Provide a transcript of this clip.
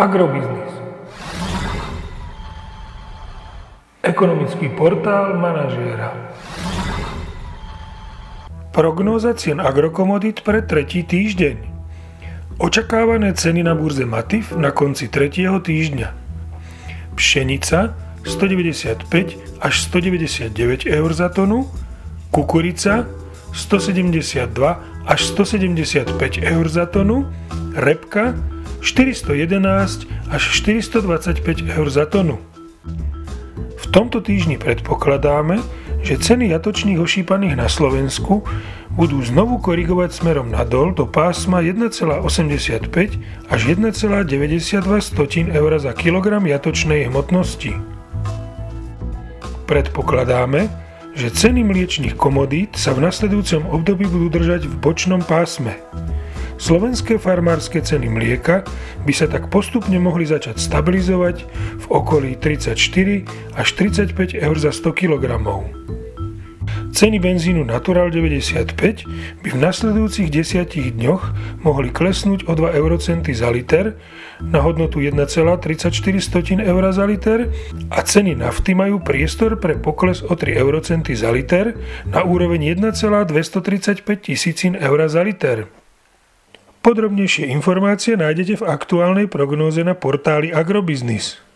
Agrobiznis. Ekonomický portál manažéra. Prognóza cien agrokomodít pre tretí týždeň. Očakávané ceny na burze Matif na konci tretieho týždňa. Pšenica 195 až 199 eur za tonu, kukurica 172 až 175 eur za tonu, repka 411 až 425 eur za tonu. V tomto týždni predpokladáme, že ceny jatočných ošípaných na Slovensku budú znovu korigovať smerom nadol do pásma 1,85 až 1,92 eur za kilogram jatočnej hmotnosti. Predpokladáme, že ceny mliečných komodít sa v nasledujúcom období budú držať v bočnom pásme. Slovenské farmárske ceny mlieka by sa tak postupne mohli začať stabilizovať v okolí 34 až 35 eur za 100 kg. Ceny benzínu Natural 95 by v nasledujúcich desiatich dňoch mohli klesnúť o 2 eurocenty za liter na hodnotu 1,34 eur za liter a ceny nafty majú priestor pre pokles o 3 eurocenty za liter na úroveň 1,235 tisícin eur za liter. Podrobnejšie informácie nájdete v aktuálnej prognóze na portáli Agrobiznis.